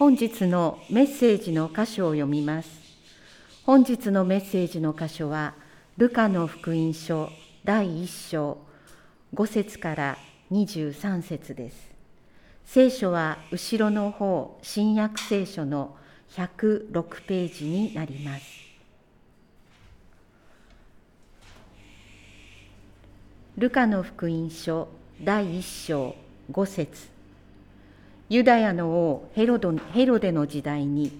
本日のメッセージの箇所を読みます。本日のメッセージの箇所は、ルカの福音書第1章5節から23節です。聖書は後ろの方、新約聖書の106ページになります。ルカの福音書第1章5節ユダヤの王ヘロドヘロデの時代に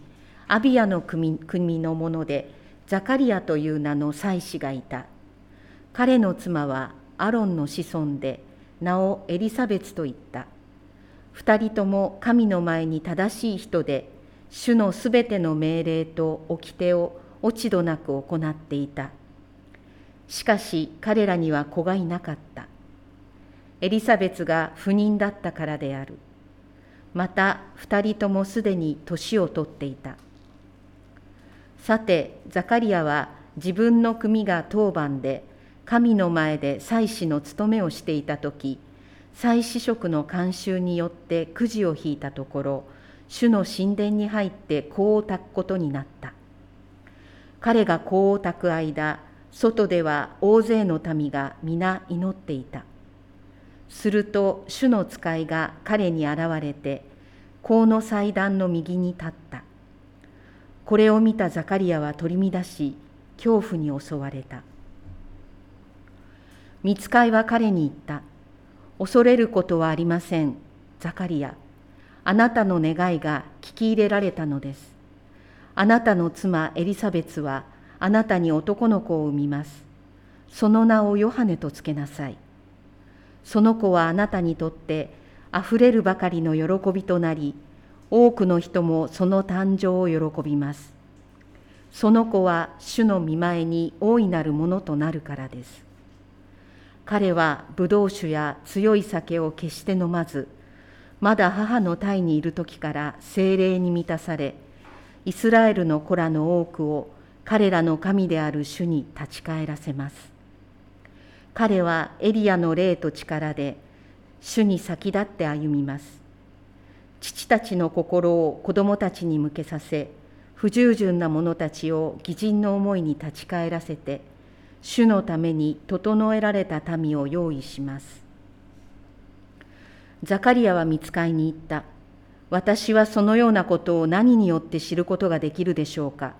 アビアの国国の者でザカリアという名の祭司がいた。彼の妻はアロンの子孫で名をエリサベツと言った。二人とも神の前に正しい人で主のすべての命令と掟を落ち度なく行っていた。しかし彼らには子がいなかった。エリザベツが不妊だったからである。また二人ともすでに年を取っていた。さてザカリアは自分の組が当番で神の前で祭司の務めをしていた時祭司職の慣習によってくじを引いたところ主の神殿に入って香を焚くことになった。彼が香を焚く間外では大勢の民が皆祈っていた。すると主の使いが彼に現れて甲の祭壇の右に立った。これを見たザカリアは取り乱し恐怖に襲われた。見つかいは彼に言った。恐れることはありませんザカリア。あなたの願いが聞き入れられたのです。あなたの妻エリザベツはあなたに男の子を産みます。その名をヨハネとつけなさい。その子はあなたにとってあふれるばかりの喜びとなり多くの人もその誕生を喜びます。その子は主の見前に大いなるものとなるからです。彼は葡萄酒や強い酒を決して飲まずまだ母の胎にいる時から精霊に満たされイスラエルの子らの多くを彼らの神である主に立ち返らせます。彼はエリアの霊と力で主に先立って歩みます。父たちの心を子供たちに向けさせ、不従順な者たちを義人の思いに立ち返らせて、主のために整えられた民を用意します。ザカリアは見つかいに言った。私はそのようなことを何によって知ることができるでしょうか。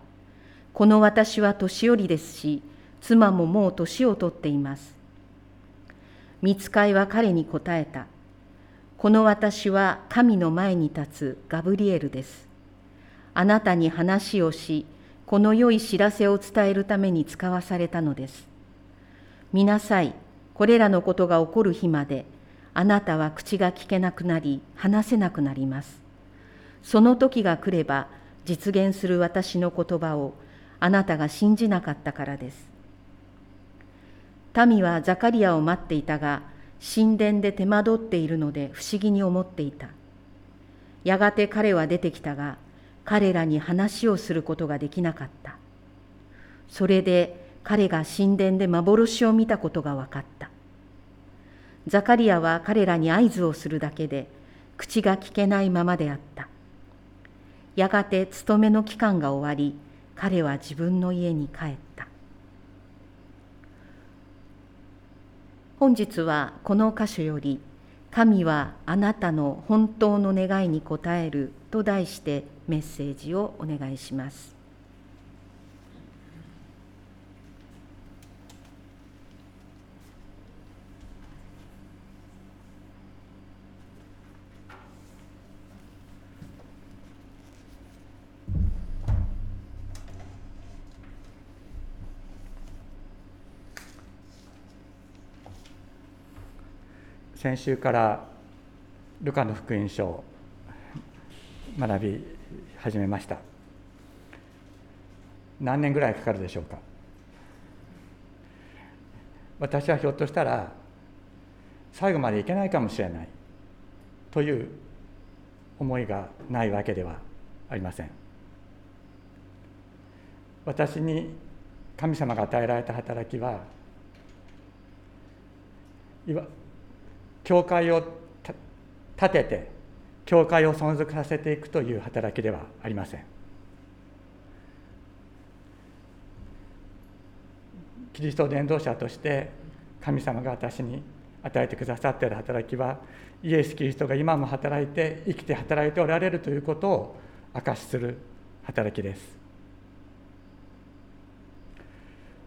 この私は年寄りですし、妻ももう年を取っています。見つかいは彼に答えた。この私は神の前に立つガブリエルです。あなたに話をし、この良い知らせを伝えるために使わされたのです。見なさい、これらのことが起こる日まで、あなたは口が聞けなくなり、話せなくなります。その時が来れば、実現する私の言葉をあなたが信じなかったからです。民はザカリアを待っていたが、神殿で手間取っているので不思議に思っていた。やがて彼は出てきたが、彼らに話をすることができなかった。それで彼が神殿で幻を見たことが分かった。ザカリアは彼らに合図をするだけで、口が聞けないままであった。やがて勤めの期間が終わり、彼は自分の家に帰った。本日はこの箇所より「神はあなたの本当の願いに応える」と題してメッセージをお願いします。先週からルカの福音書を学び始めました。何年ぐらいかかるでしょうか？私はひょっとしたら最後までいけないかもしれない。という思いがないわけではありません。私に神様が与えられた働きはいわ教会を建てて教会を存続させていくという働きではありません。キリスト伝道者として神様が私に与えてくださっている働きはイエス・キリストが今も働いて生きて働いておられるということを証しする働きです。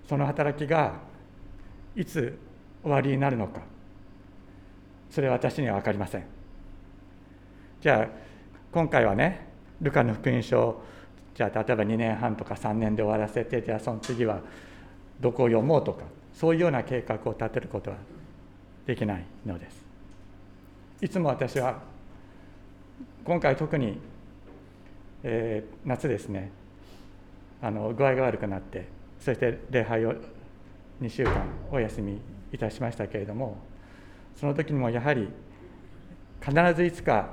その働きがいつ終わりになるのか。それは私には分かりません。じゃあ今回はねルカの福音書をじゃあ例えば2年半とか3年で終わらせてじゃあその次はどこを読もうとかそういうような計画を立てることはできないのです。いつも私は今回特に、えー、夏ですねあの具合が悪くなってそして礼拝を2週間お休みいたしましたけれどもその時にもやはり必ずいつか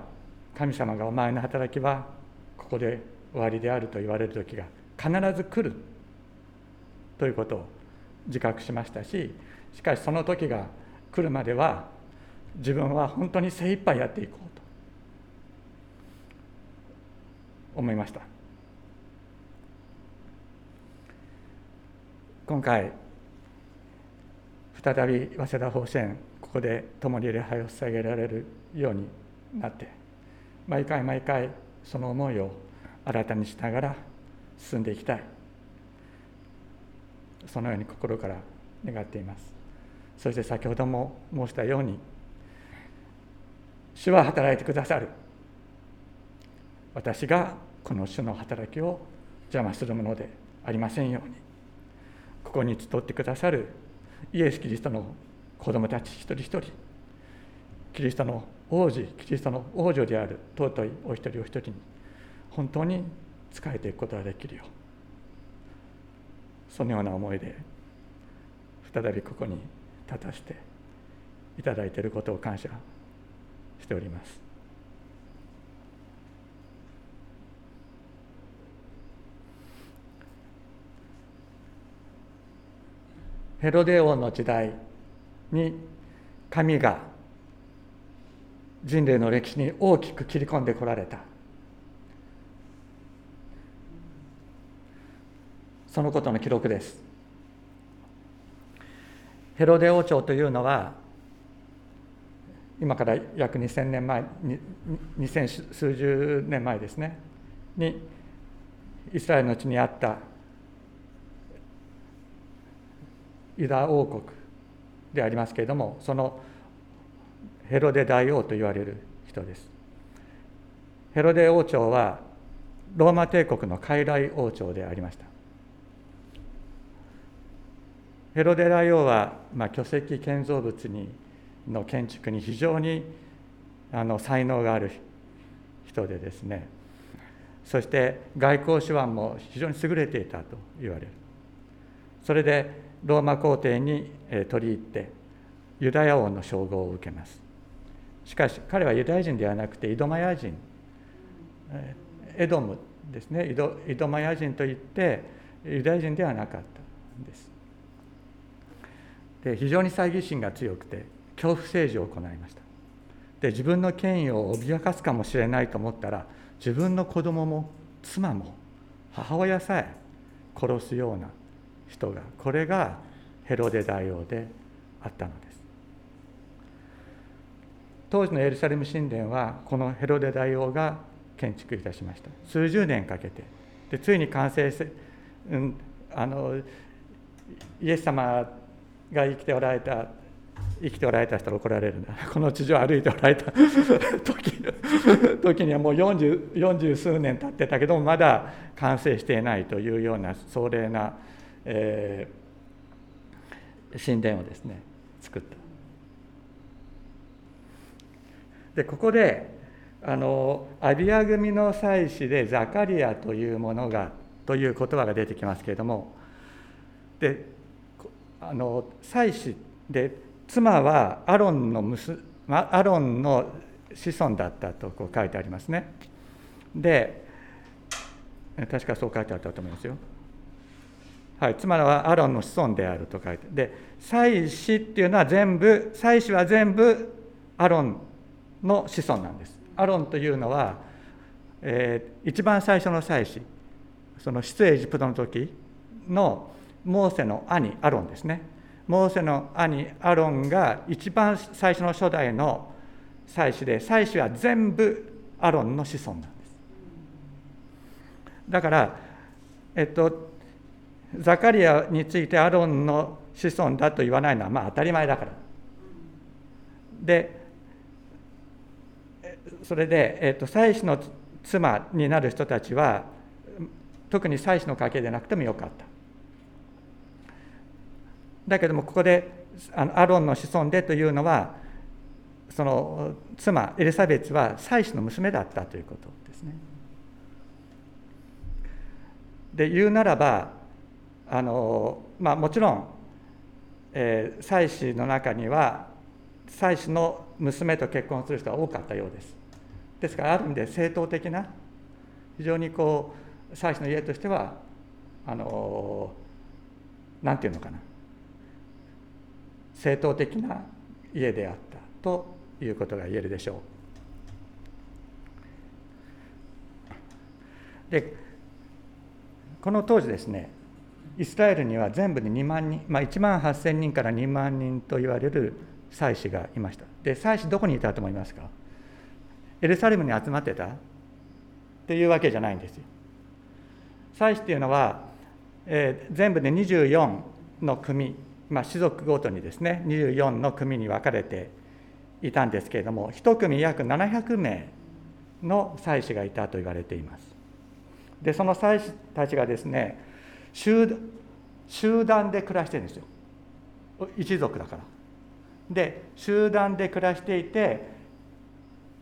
神様がお前の働きはここで終わりであると言われる時が必ず来るということを自覚しましたししかしその時が来るまでは自分は本当に精一杯やっていこうと思いました。今回再び早稲田法支園ここで共に礼拝を捧げられるようになって毎回毎回その思いを新たにしながら進んでいきたい。そのように心から願っています。そして先ほども申したように主は働いてくださる。私がこの主の働きを邪魔するものでありませんように。ここに集ってくださるイエス・キリストの子供たち一人一人キリストの王子キリストの王女である尊いお一人お一人に本当に仕えていくことができるよそのような思いで再びここに立たせていただいていることを感謝しております。ヘロデ王の時代に神が人類の歴史に大きく切り込んでこられた。そのことの記録です。ヘロデ王朝というのは今から約2000年前2000数十年前ですねにイスラエルの地にあったユダ王国。でありますけれどもそのヘロデ大王と言われる人です。ヘロデ王朝はローマ帝国の傀儡王朝でありました。ヘロデ大王は、まあ、巨石建造物にの建築に非常にあの才能がある人でですね。そして外交手腕も非常に優れていたと言われる。それでローマ皇帝に取り入ってユダヤ王の称号を受けます。しかし彼はユダヤ人ではなくてイドマヤ人エドムですね。イドイドマヤ人といってユダヤ人ではなかったんです。で非常に猜疑心が強くて恐怖政治を行いました。で自分の権威を脅かすかもしれないと思ったら自分の子供も妻も母親さえ殺すような人がこれがヘロデ大王であったのです。当時のエルサレム神殿はこのヘロデ大王が建築いたしました。数十年かけて。でついに完成せ、うん、あのイエス様が生きておられた生きておられた人は怒られるんだ。この地上を歩いておられた 時 時にはもう 40, 40数年経ってたけどもまだ完成していないというような壮麗なえー、神殿をですね作った。でここであのアビア組の祭司でザカリアというものがという言葉が出てきますけれどもであの祭司で妻はアロンの娘アロンの子孫だったとこう書いてありますね。で確かそう書いてあったと思いますよ。はい、妻はアロンの子孫であると書いてで祭司っていうのは全部祭司は全部アロンの子孫なんです。アロンというのは、えー、一番最初の祭司その出エジプトの時のモーセの兄アロンですね。モーセの兄アロンが一番最初の初代の祭司で祭司は全部アロンの子孫なんです。だからえっとザカリアについてアロンの子孫だと言わないのはまあ当たり前だからでそれで、えっと、祭司の妻になる人たちは特に祭司の家系でなくてもよかっただけどもここであのアロンの子孫でというのはその妻エリザベツは祭司の娘だったということですね。で言うならばあの、まあ、もちろん、えー、祭司の中には祭司の娘と結婚する人が多かったようです。ですからある意味で正当的な非常にこう祭司の家としてはあの何て言うのかな正当的な家であったということが言えるでしょう。でこの当時ですねイスラエルには全部で2万人、まあ、1万8,000人から2万人と言われる祭司がいました。で祭司どこにいたと思いますか？エルサレムに集まってた？っていうわけじゃないんですよ。祭司っていうのは、えー、全部で24の組まあ、種族ごとにですね24の組に分かれていたんですけれども1組約700名の祭司がいたと言われていますでその祭司たちがですね集団で暮らしてるんですよ。一族だから。で集団で暮らしていて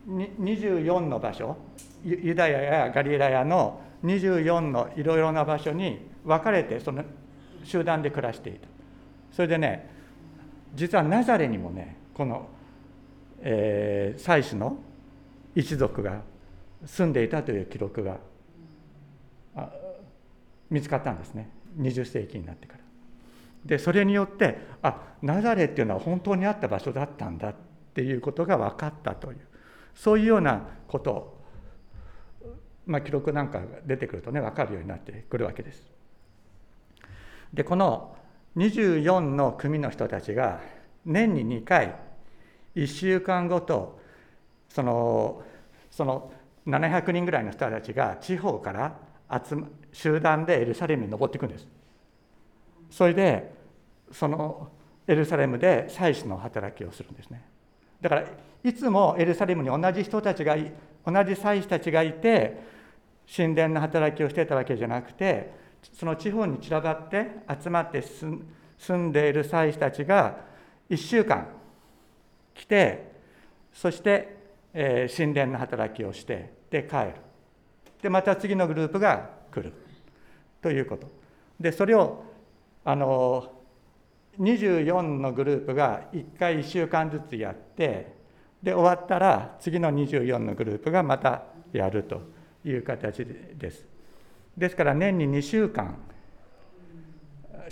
24の場所ユダヤやガリラヤの24のいろいろな場所に分かれてその集団で暮らしていた。それでね実はナザレにもねこの、えー、祭司の一族が住んでいたという記録が見つかったんですね20世紀になってから。でそれによってあナザレっていうのは本当にあった場所だったんだっていうことが分かったというそういうようなことまあ、記録なんかが出てくるとね分かるようになってくるわけです。でこの24の組の人たちが年に2回1週間ごとそのその700人ぐらいの人たちが地方から集集団でエルサレムに登っていくんです。それでそのエルサレムで祭司の働きをするんですね。だからいつもエルサレムに同じ人たちが同じ祭司たちがいて神殿の働きをしてたわけじゃなくてその地方に散らばって集まって住んでいる祭司たちが1週間来てそして、え、神殿の働きをしてで帰るでまた次のグループが来るということでそれをあの24のグループが1回1週間ずつやってで終わったら次の24のグループがまたやるという形です。ですから年に2週間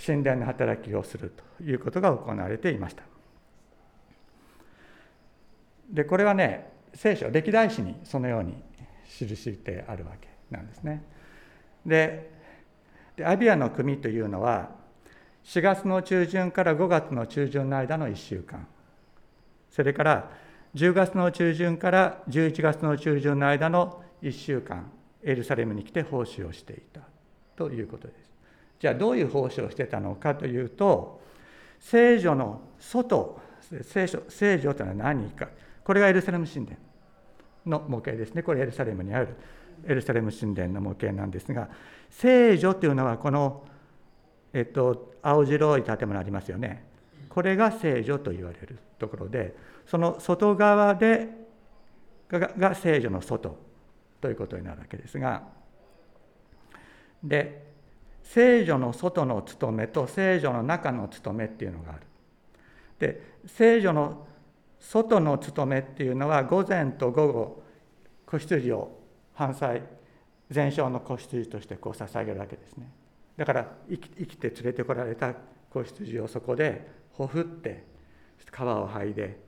神殿の働きをするということが行われていました。でこれはね聖書歴代史にそのように記してあるわけなんですね。でアビアの組というのは4月の中旬から5月の中旬の間の1週間それから10月の中旬から11月の中旬の間の1週間エルサレムに来て奉仕をしていたということです。じゃあどういう奉仕をしてたのかというと聖女の外聖書聖女というのは何かこれがエルサレム神殿の模型ですねこれエルサレムにあるエルサレム神殿の模型なんですが聖女というのはこの、えっと、青白い建物ありますよねこれが聖女と言われるところでその外側でが聖女の外ということになるわけですがで聖女の外の務めと聖女の中の務めっていうのがある。で聖女の外の務めっていうのは午前と午後子羊を反祭全焼の子羊としてこう捧げるわけですね。だから生き生きて連れてこられた子羊をそこでほふって皮を剥いで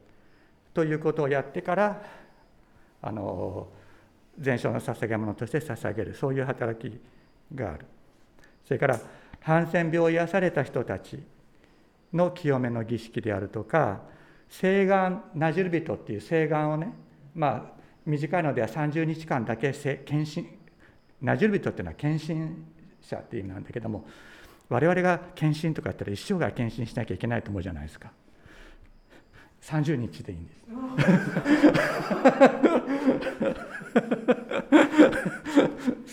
ということをやってからあの全焼の捧げ物として捧げるそういう働きがあるそれからハンセン病を癒された人たちの清めの儀式であるとか聖願なじる人っていう聖願をねまあ短いのでは30日間だけ献身なじる人っていうのは献身者っていう意味なんだけども我々が献身とかやったら一生涯献身しなきゃいけないと思うじゃないですか。30日でいいんです。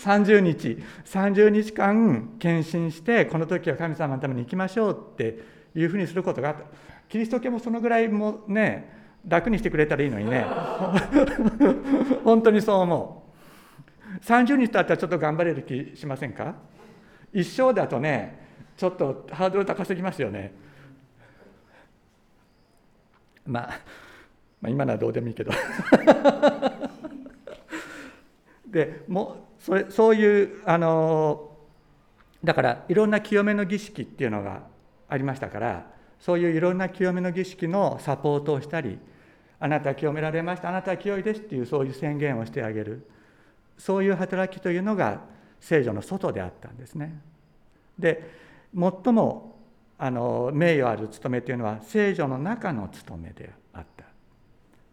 30日30日間献身してこの時は神様のために行きましょうっていうふうにすることがあった。キリスト教もそのぐらいもね楽にしてくれたらいいのにね。本当にそう思う。30日だったらちょっと頑張れる気しませんか？一生だとねちょっとハードル高すぎますよね。まあ、まあ、今のはどうでもいいけど。でもそれそういうあのだからいろんな清めの儀式っていうのがありましたからそういういろんな清めの儀式のサポートをしたりあなたは清められましたあなたは清いですっていうそういう宣言をしてあげるそういう働きというのが聖女の外であったんですね。で最もあの名誉ある務めというのは聖女の中の務めであった。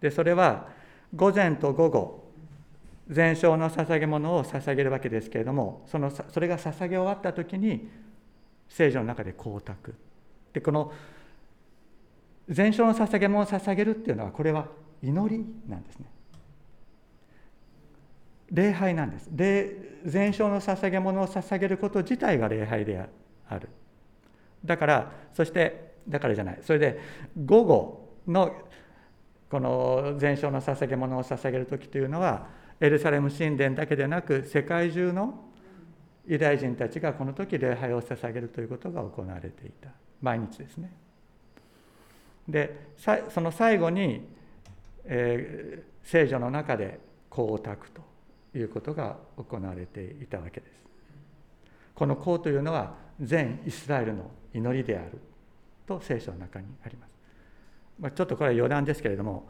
でそれは午前と午後全焼の捧げ物を捧げるわけですけれどもそのそれが捧げ終わった時に聖女の中で光沢でこの全焼の捧げ物を捧げるっていうのはこれは祈りなんですね。礼拝なんです。で全焼の捧げ物を捧げること自体が礼拝である。だからそしてだからじゃない。それで午後のこの全焼の捧げ物を捧げる時というのはエルサレム神殿だけでなく世界中のユダヤ人たちがこの時礼拝を捧げるということが行われていた。毎日ですね。でその最後に、えー、聖女の中で光沢ということが行われていたわけです。この光というのは全イスラエルの祈りであると聖書の中にあります、まあ、ちょっとこれは余談ですけれども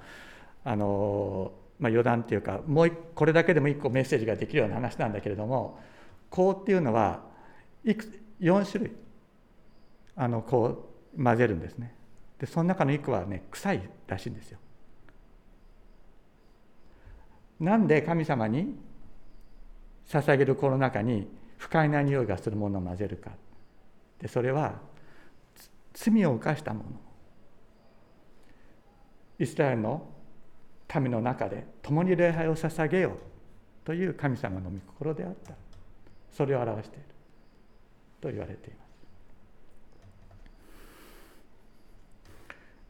あのまあ、余談っていうかもうこれだけでも1個メッセージができるような話なんだけれども香っていうのはいく4種類あのこう混ぜるんですね。でその中の1個はね臭いらしいんですよ。なんで神様に捧げる香の中に不快な匂いがするものを混ぜるか。でそれは罪を犯したもの。イスラエルの民の中で共に礼拝を捧げようという神様の御心であった。それを表していると言われています。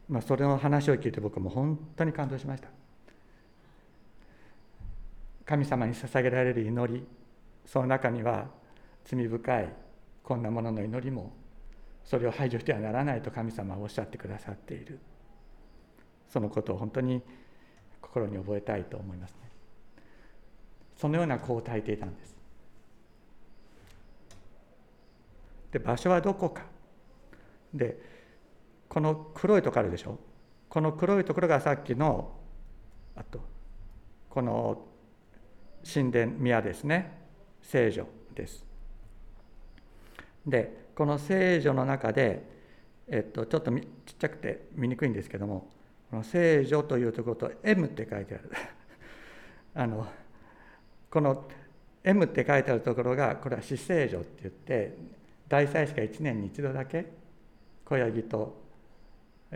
まあそれの話を聞いて僕も本当に感動しました。神様に捧げられる祈りその中には罪深いこんなものの祈りもそれを排除してはならないと神様はおっしゃってくださっている。そのことを本当に心に覚えたいと思いますね。そのような子を炊いていたんです。で場所はどこか。でこの黒いところあるでしょ？この黒いところがさっきのあとこの神殿宮ですね。聖女です。でこの聖女の中で、えっと、ちょっとちっちゃくて見にくいんですけどもこの聖女というところと M って書いてある。あのこの M って書いてあるところがこれは死聖女って言って大祭司が1年に一度だけ小ヤギと、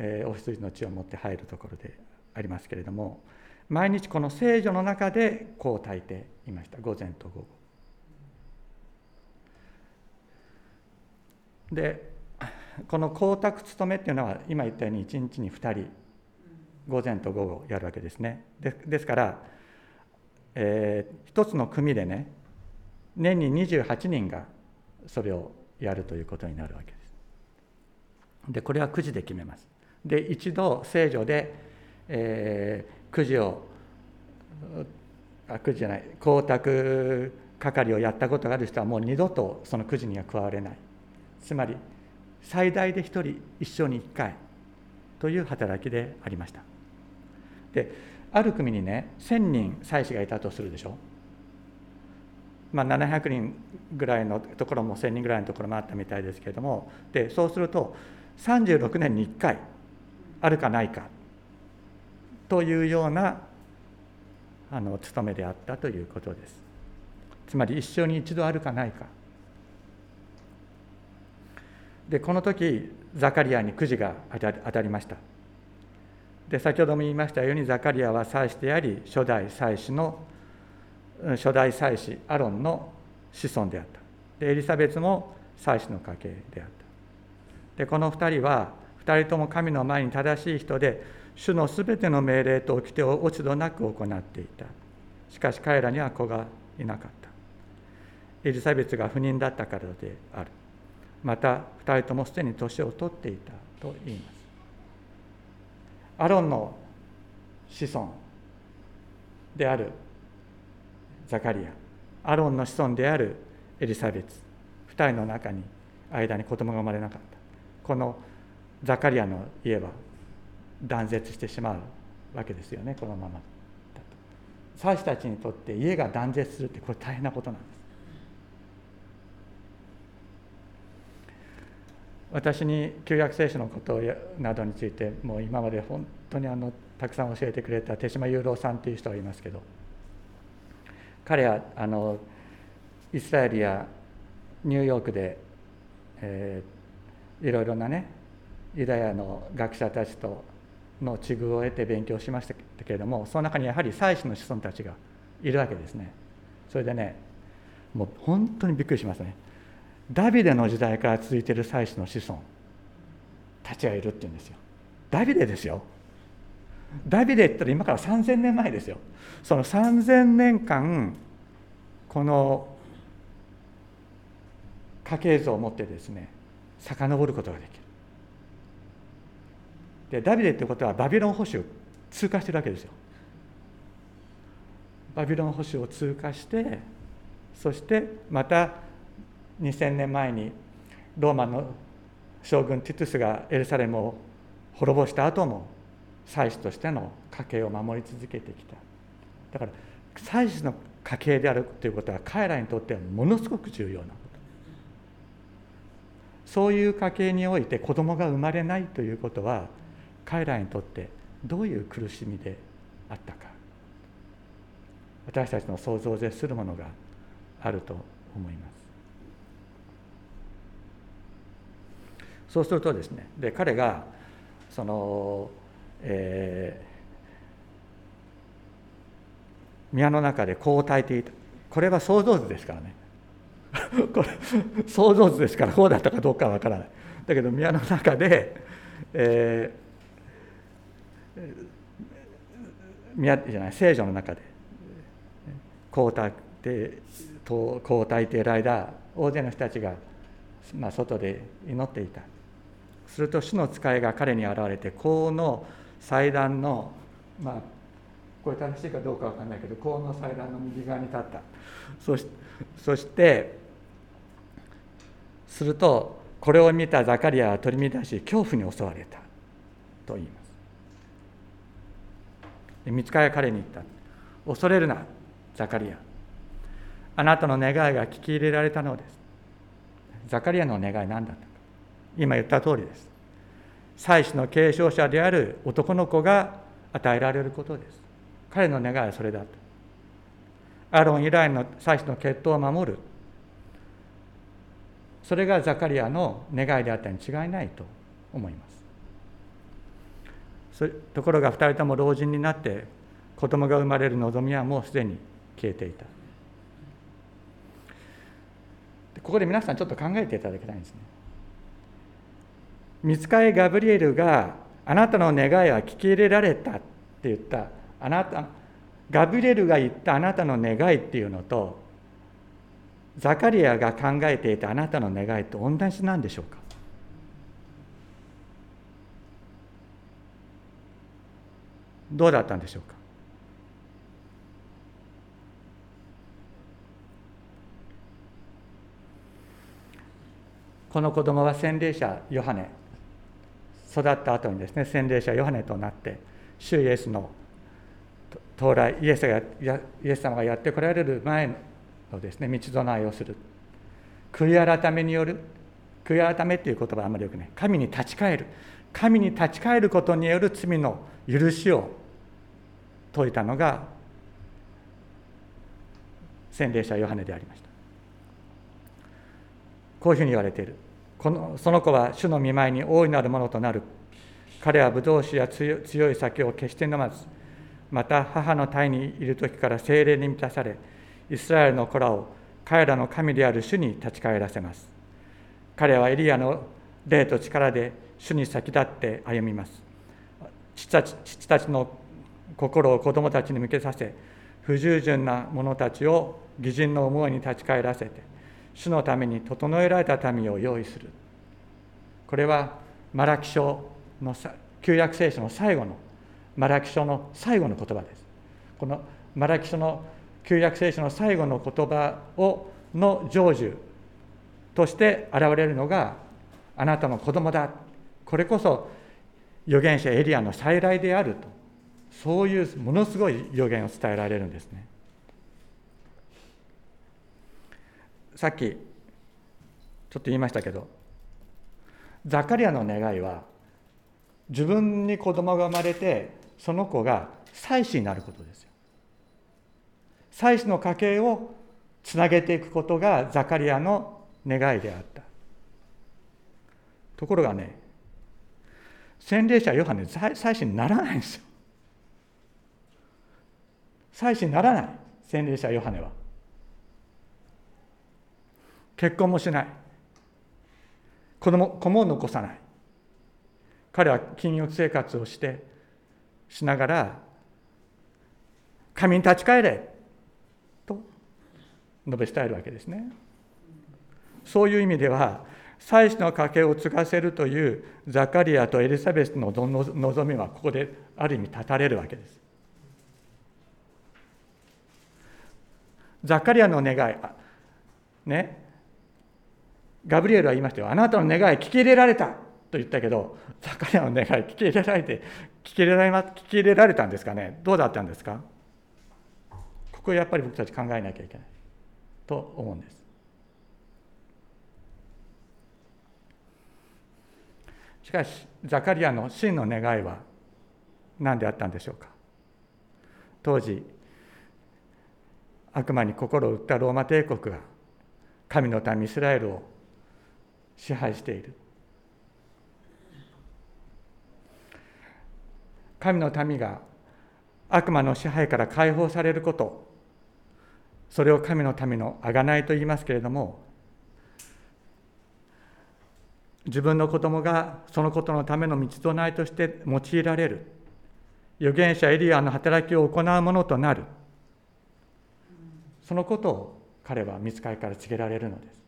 えー、お羊の血を持って入るところでありますけれども毎日この聖女の中でこう炊いていました午前と午後。でこの光沢務めっていうのは今言ったように1日に2人午前と午後やるわけですね。でですから、えー、一つの組でね年に28人がそれをやるということになるわけです。でこれはくじで決めます。で一度聖女で、えー、くじをあくじじゃない光沢係をやったことがある人はもう二度とそのくじには加われない。つまり最大で1人一生に1回という働きでありました。である組にね1000人祭司がいたとするでしょ。まあ、700人ぐらいのところも1000人ぐらいのところもあったみたいですけれども。でそうすると36年に1回あるかないか。というようなあの務めであったということです。つまり一生に一度あるかないか。でこの時ザカリアにくじが当たりました。で先ほども言いましたようにザカリアは祭司であり初代祭司の初代祭司アロンの子孫であった。でエリザベスも祭司の家系であった。でこの2人は2人とも神の前に正しい人で主のすべての命令と掟を落ち度なく行っていた。しかし彼らには子がいなかった。エリザベスが不妊だったからである。また2人ともすでに年を取っていたと言います。アロンの子孫であるザカリア。アロンの子孫であるエリザベス。2人の中に間に子供が生まれなかった。このザカリアの家は断絶してしまうわけですよねこのままだと。祭司たちにとって家が断絶するってこれ大変なことなんです。私に旧約聖書のことなどについてもう今まで本当にあのたくさん教えてくれた手島雄郎さんという人がいますけど彼はあのイスラエルやニューヨークで、えー、いろいろなねユダヤの学者たちとの知遇を得て勉強しましたけれどもその中にやはり祭司の子孫たちがいるわけですね。それでねもう本当にびっくりしますね。ダビデの時代から続いている祭司の子孫たちがいるっていうんですよ。ダビデですよ。ダビデって言ったら今から3000年前ですよ。その3000年間この家系図を持ってですね遡ることができる。でダビデってことはバビロン保守通過してるわけですよ。バビロン保守を通過してそしてまた2000年前にローマの将軍ティトゥスがエルサレムを滅ぼした後も祭司としての家系を守り続けてきた。だから祭司の家系であるということは彼らにとってはものすごく重要なこと。そういう家系において子供が生まれないということは彼らにとってどういう苦しみであったか。私たちの想像を絶するものがあると思います。そうするとですねで彼がその、えー、宮の中でこう耐えていた。これは想像図ですからね。これ想像図ですからこうだったかどうかは分からない。だけど宮の中で、えー、じゃない聖女の中でこう耐えてこう耐えている間大勢の人たちが、まあ、外で祈っていたすると主の使いが彼に現れて香の祭壇のまあこれ正しいかどうかわかんないけど香の祭壇の右側に立ったそしそしてするとこれを見たザカリアは取り乱し恐怖に襲われたと言います見つかりは彼に言った。恐れるなザカリア。あなたの願いが聞き入れられたのです。ザカリアの願い何だった今言った通りです。祭司の継承者である男の子が与えられることです。彼の願いはそれだとアロン以来の祭司の血統を守る。それがザカリアの願いであったに違いないと思います。ところが2人とも老人になって子供が生まれる望みはもうすでに消えていた。ここで皆さんちょっと考えていただきたいんですね。見つかりガブリエルがあなたの願いは聞き入れられたって言ったあなたガブリエルが言ったあなたの願いっていうのとザカリアが考えていたあなたの願いと同じなんでしょうか？どうだったんでしょうか？この子供は洗礼者ヨハネ。育った後にですね洗礼者ヨハネとなって主イエスの到来イエスがイエス様がやってこられる前のですね道備えをする。悔い改めによる悔い改めっていう言葉はあまりよくない。神に立ち返る。神に立ち返ることによる罪の許しを説いたのが洗礼者ヨハネでありました。こういうふうに言われている。このその子は主の見舞いに大いなるものとなる。彼はブドウ酒や強い酒を決して飲まずまた母の胎にいる時から精霊に満たされイスラエルの子らを彼らの神である主に立ち返らせます。彼はエリアの霊と力で主に先立って歩みます。父たち父たちの心を子供たちに向けさせ不従順な者たちを義人の思いに立ち返らせて主のために整えられた民を用意する。これはマラキ書の旧約聖書の最後のマラキ書の最後の言葉です。このマラキ書の旧約聖書の最後の言葉をの成就として現れるのがあなたの子供だ。これこそ預言者エリアの再来であると。そういうものすごい予言を伝えられるんですね。さっきちょっと言いましたけどザカリアの願いは自分に子供が生まれてその子が祭司になることですよ。祭司の家系をつなげていくことがザカリアの願いであった。ところがね洗礼者ヨハネ祭司にならないんですよ。祭司にならない。洗礼者ヨハネは。結婚もしない。子供子も残さない。彼は禁欲生活をしてしながら神に立ち返れと述べ伝えるわけですね。そういう意味では祭司の家系を継がせるというザカリアとエリザベスの望みはここである意味断たれるわけです。ザカリアの願い。ね。ガブリエルは言いましたよ。あなたの願い聞き入れられたと言ったけどザカリアの願い聞き入れられて聞き入れられ聞き入れられたんですかね。どうだったんですか？ここやっぱり僕たち考えなきゃいけないと思うんです。しかしザカリアの真の願いは何であったんでしょうか？当時悪魔に心を打ったローマ帝国が神の民イスラエルを支配している。神の民が悪魔の支配から解放されることそれを神の民の贖いと言いますけれども自分の子供がそのことのための道とないとして用いられる預言者エリアの働きを行うものとなる。そのことを彼は見つかりから告げられるのです。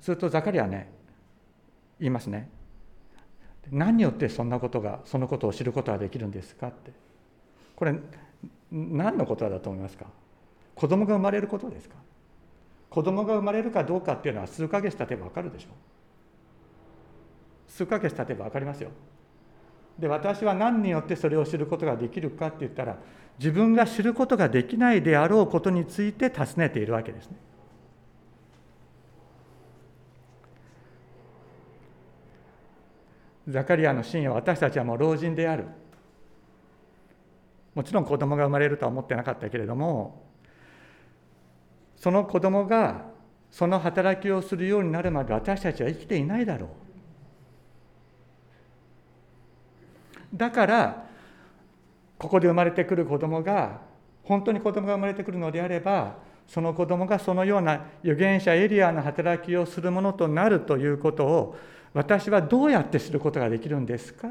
するとザカリアね言いますね。何によってそんなことがそのことを知ることができるんですかって。これ何のことだと思いますか？子供が生まれることですか？子供が生まれるかどうかっていうのは数ヶ月経てば分かるでしょ。う数ヶ月経てば分かりますよ。で私は何によってそれを知ることができるかって言ったら自分が知ることができないであろうことについて尋ねているわけですね。ザカリアのシーンは私たちはもう老人である。もちろん子供が生まれるとは思ってなかったけれどもその子供がその働きをするようになるまで私たちは生きていないだろう。だからここで生まれてくる子供が本当に子供が生まれてくるのであればその子供がそのような預言者エリアの働きをするものとなるということを私はどうやって知ることができるんですか？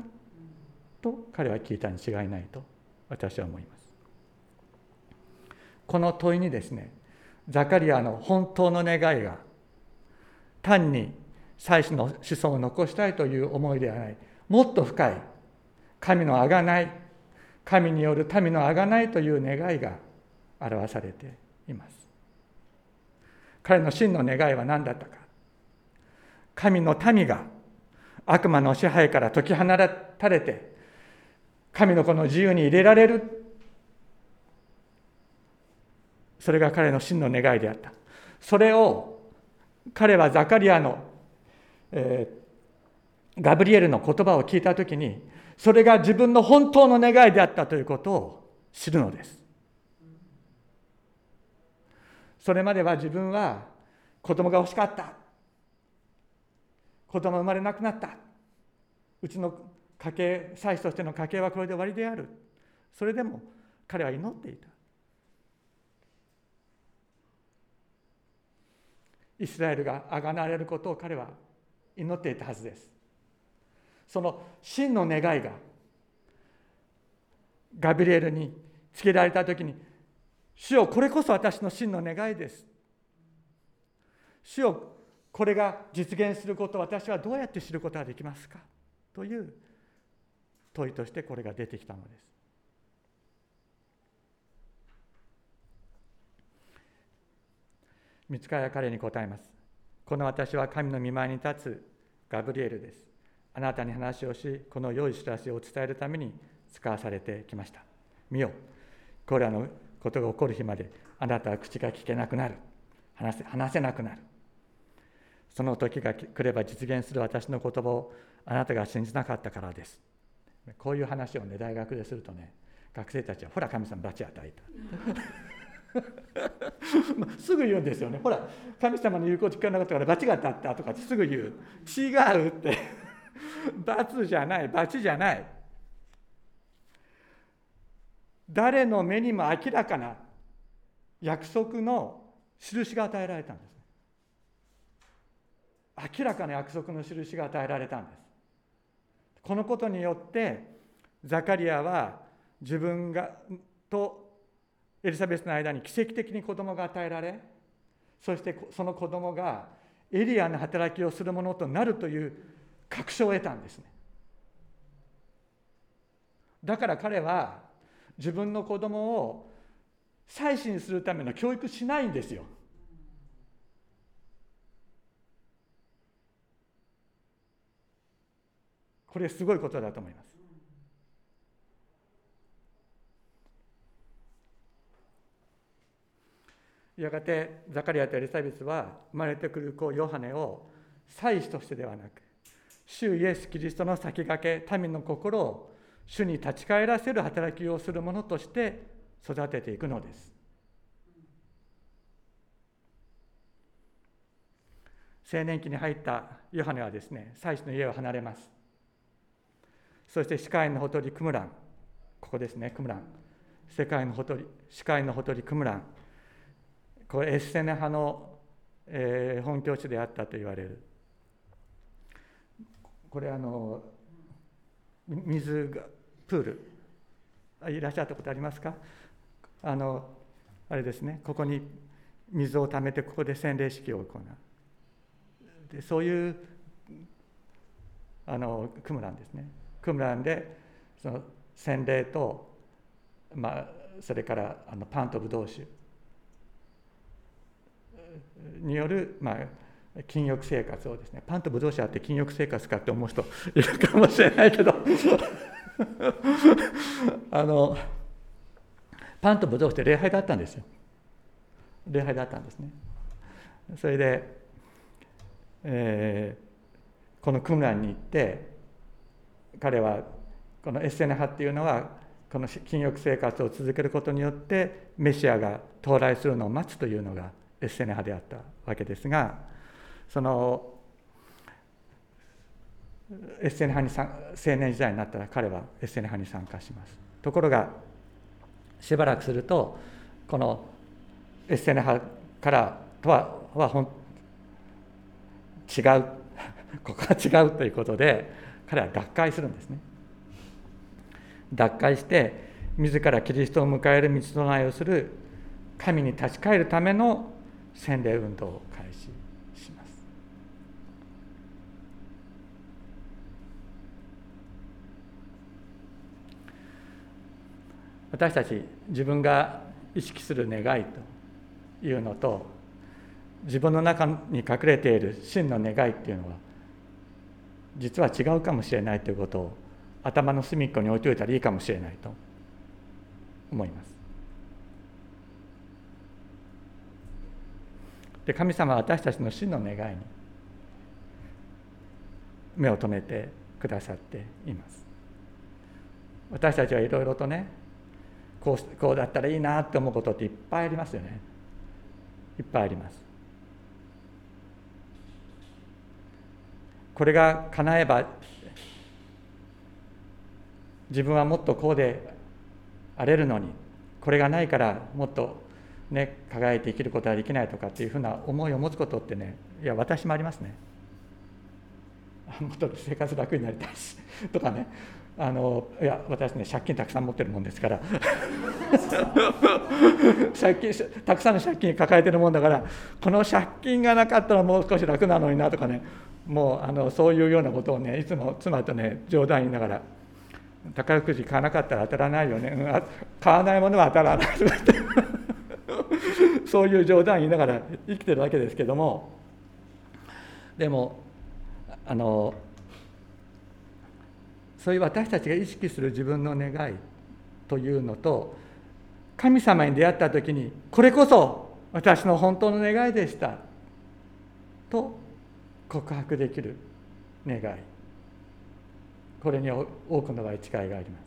と彼は聞いたに違いないと私は思います。この問いにですねザカリアの本当の願いが単に祭司の子孫を残したいという思いではないもっと深い神のあがない神による民のあがないという願いが表されています。彼の真の願いは何だったか。神の民が悪魔の支配から解き放たれて神の子の自由に入れられる。それが彼の真の願いであった。それを彼はザカリアの、えー、ガブリエルの言葉を聞いた時にそれが自分の本当の願いであったということを知るのです。それまでは自分は子供が欲しかった。子供生まれなくなった。うちの家計妻子としての家計はこれで終わりである。それでも彼は祈っていた。イスラエルがあがなわれることを彼は祈っていたはずです。その真の願いがガブリエルに告げられた時に主よこれこそ私の真の願いです。主よこれが実現すること私はどうやって知ることができますか？という問いとしてこれが出てきたのです。見つかりは彼に答えます。この私は神の御前に立つガブリエルです。あなたに話をしこの良い知らせを伝えるために使わされてきました。見よこれらのことが起こる日まであなたは口が聞けなくなる。話せ話せなくなる。その時が来れば実現する私の言葉をあなたが信じなかったからです。こういう話をね大学でするとね学生たちはほら神様罰与えた。すぐ言うんですよね。ほら神様の言うこと聞かなかったから罰が当たったとかってすぐ言う。違うって。罰じゃない。罰じゃない。誰の目にも明らかな約束の印が与えられたんです明らかな約束の印が与えられたんです。このことによってザカリアは自分がとエリザベスの間に奇跡的に子供が与えられそしてその子供がエリアの働きをするものとなるという確証を得たんですね。だから彼は自分の子供を妻子にするための教育しないんですよ。これすごいことだと思います。やがてザカリアとエリザベスは生まれてくる子ヨハネを祭司としてではなく主イエス・キリストの先駆け民の心を主に立ち返らせる働きをするものとして育てていくのです。青年期に入ったヨハネはですね祭司の家を離れます。そして視界のほとりクムラン。ここですねクムラン。世界のほとり視界のほとりクムラン。これエッセネ派の、えー、本拠地であったと言われる。これあの水がプールいらっしゃったことありますか？あのあれですねここに水をためてここで洗礼式を行う。でそういうあのクムランですね。クムランでその洗礼と、まあ、それからあのパンとブドウ酒による、まあ、禁欲生活をですねパンとブドウ酒あって禁欲生活かって思う人いるかもしれないけど。あのパンとブドウ酒って礼拝だったんですよ。礼拝だったんですね。それで、えー、このクムランに行って彼はこのエッセネ派っていうのはこの禁欲生活を続けることによってメシアが到来するのを待つというのがエッセネ派であったわけですがそのエッセネ派に青年時代になったら彼はエッセネ派に参加します。ところがしばらくするとこのエッセネ派からとははほん違う ここは違うということで彼は脱会するんですね。脱会して自らキリストを迎える道備えをする神に立ち返るための洗礼運動を開始します私たち自分が意識する願いというのと自分の中に隠れている真の願いっていうのは実は違うかもしれないということを頭の隅っこに置いといたらいいかもしれないと思います。で神様は私たちの真の願いに目を留めてくださっています。私たちはいろいろとねこうこうだったらいいなって思うことっていっぱいありますよね。いっぱいあります。これが叶えば自分はもっとこうであれるのにこれがないからもっとね輝いて生きることはできないとかっていうふうな思いを持つことってねいや私もありますね。もっと生活楽になりたいしとかね。あのいや私ね借金たくさん持ってるもんですから。借金たくさんの借金抱えてるもんだからこの借金がなかったらもう少し楽なのになとかねもうあのそういうようなことをねいつも妻とね冗談言いながら宝くじ買わなかったら当たらないよね、うん、買わないものは当たらない。とかってそういう冗談言いながら生きてるわけですけどもでもあのそういう私たちが意識する自分の願いというのと神様に出会った時にこれこそ私の本当の願いでした。と告白できる願い。これに多くの場合違いがありま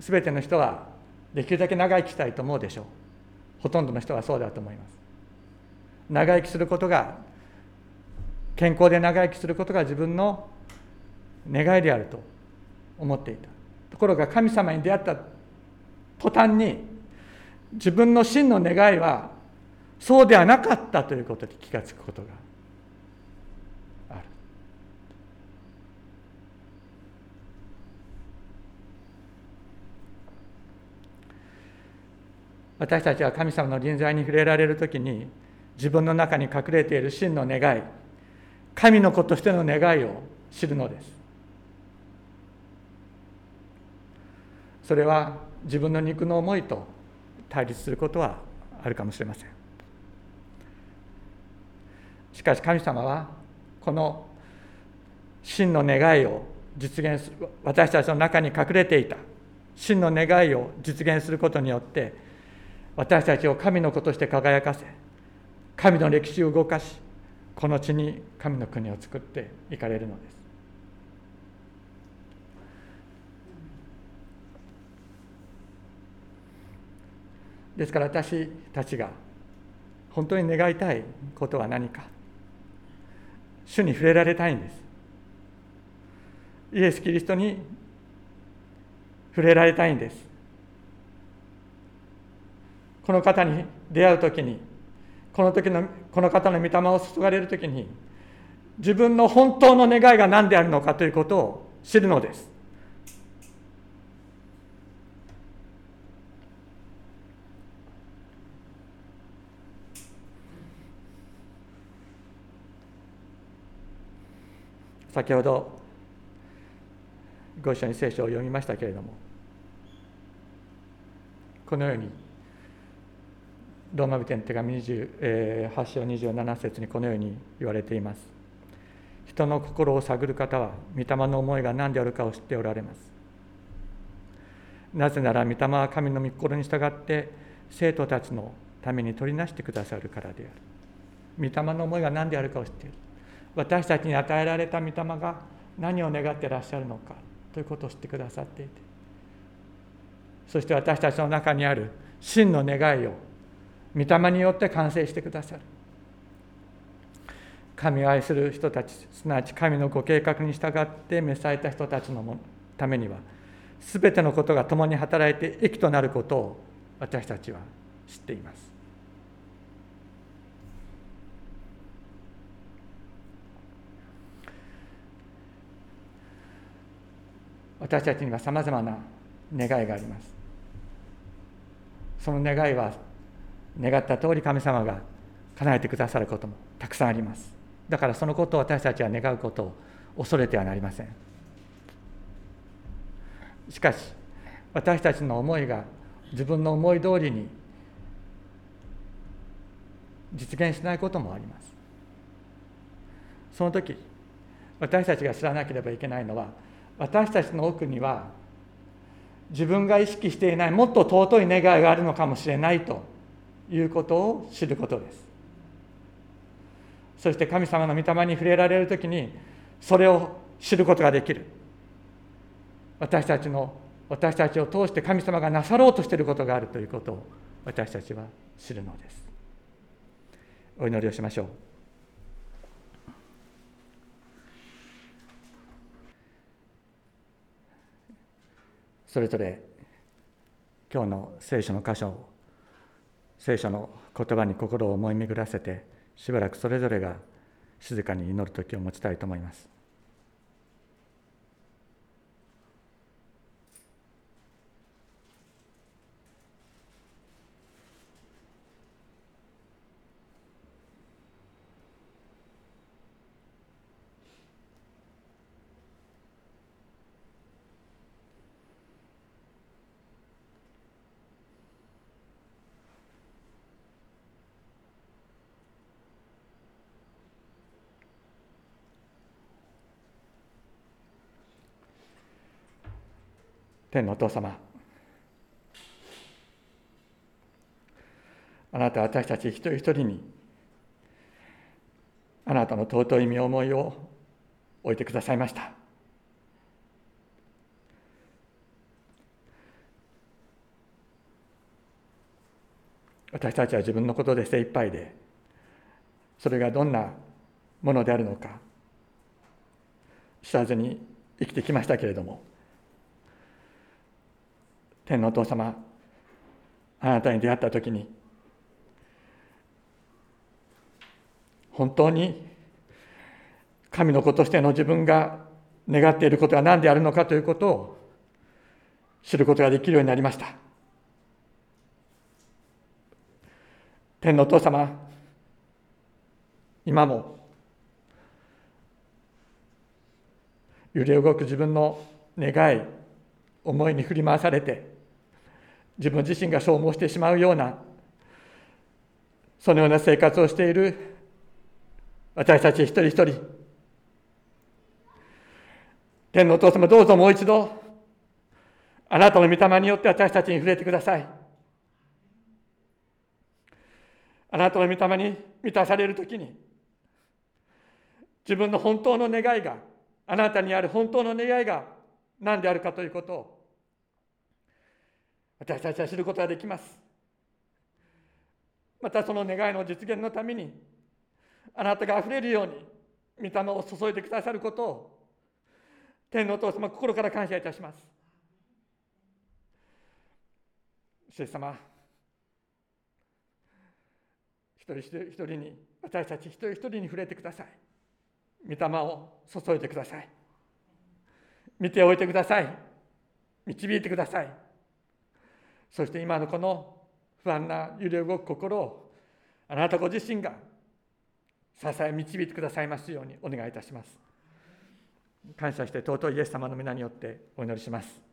す。すべての人はできるだけ長生きしたいと思うでしょう。ほとんどの人はそうだと思います。長生きすることが健康で長生きすることが自分の願いであると思っていた。ところが神様に出会った途端に自分の真の願いはそうではなかったということに気がつくことがある。私たちは神様の臨在に触れられる時に自分の中に隠れている真の願い神の子としての願いを知るのです。それは自分の肉の思いと対立することはあるかもしれません。しかし神様はこの真の願いを実現する私たちの中に隠れていた真の願いを実現することによって私たちを神の子として輝かせ神の歴史を動かしこの地に神の国を作っていかれるのです。ですから私たちが本当に願いたいことは何か。主に触れられたいんです。イエス・キリストに触れられたいんです。この方に出会う時にこの時のこの方の御霊を注がれる時に自分の本当の願いが何であるのかということを知るのです。先ほどご一緒に聖書を読みましたけれどもこのようにローマ人の手紙28章27節にこのように言われています。人の心を探る方は御霊の思いが何であるかを知っておられます。なぜなら御霊は神の御心に従って生徒たちのために取りなしてくださるからである。御霊の思いが何であるかを知っている。私たちに与えられた御霊が何を願ってらっしゃるのかということを知ってくださっていて。そして私たちの中にある真の願いを御霊によって完成してくださる。神を愛する人たちすなわち神のご計画に従って召された人たちのためには全てのことが共に働いて益となることを私たちは知っています。私たちにはさまざまな願いがあります。その願いは願った通り神様が叶えてくださることもたくさんあります。だからそのことを私たちは願うことを恐れてはなりません。しかし私たちの思いが自分の思い通りに実現しないこともあります。その時私たちが知らなければいけないのは私たちの奥には自分が意識していないもっと尊い願いがあるのかもしれないということを知ることです。そして神様の御霊に触れられる時にそれを知ることができる。私たちの私たちを通して神様がなさろうとしていることがあるということを私たちは知るのです。お祈りをしましょう。それぞれ今日の聖書の箇所を聖書の言葉に心を思い巡らせてしばらくそれぞれが静かに祈る時を持ちたいと思います。天のお父様。あなたは私たち一人一人にあなたの尊い身思いを置いてくださいました。私たちは自分のことで精一杯でそれがどんなものであるのか知らずに生きてきましたけれども天のお父様あなたに出会った時に本当に神の子としての自分が願っていることは何であるのかということを知ることができるようになりました。天のお父様今も揺れ動く自分の願い思いに振り回されて自分自身が消耗してしまうようなそのような生活をしている私たち一人一人。天のお父様どうぞもう一度あなたの御霊によって私たちに触れてください。あなたの御霊に満たされるときに自分の本当の願いがあなたにある本当の願いが何であるかということを私たちは知ることができます。またその願いの実現のためにあなたがあふれるように御霊を注いでくださることを天皇お父様心から感謝いたします。主様一人一人に私たち一人一人に触れてください。御霊を注いでください。見ておいてください。導いてください。そして今のこの不安な揺れ動く心をあなたご自身が支え導いてくださいますようにお願いいたします。感謝して尊いイエス様の皆によってお祈りします。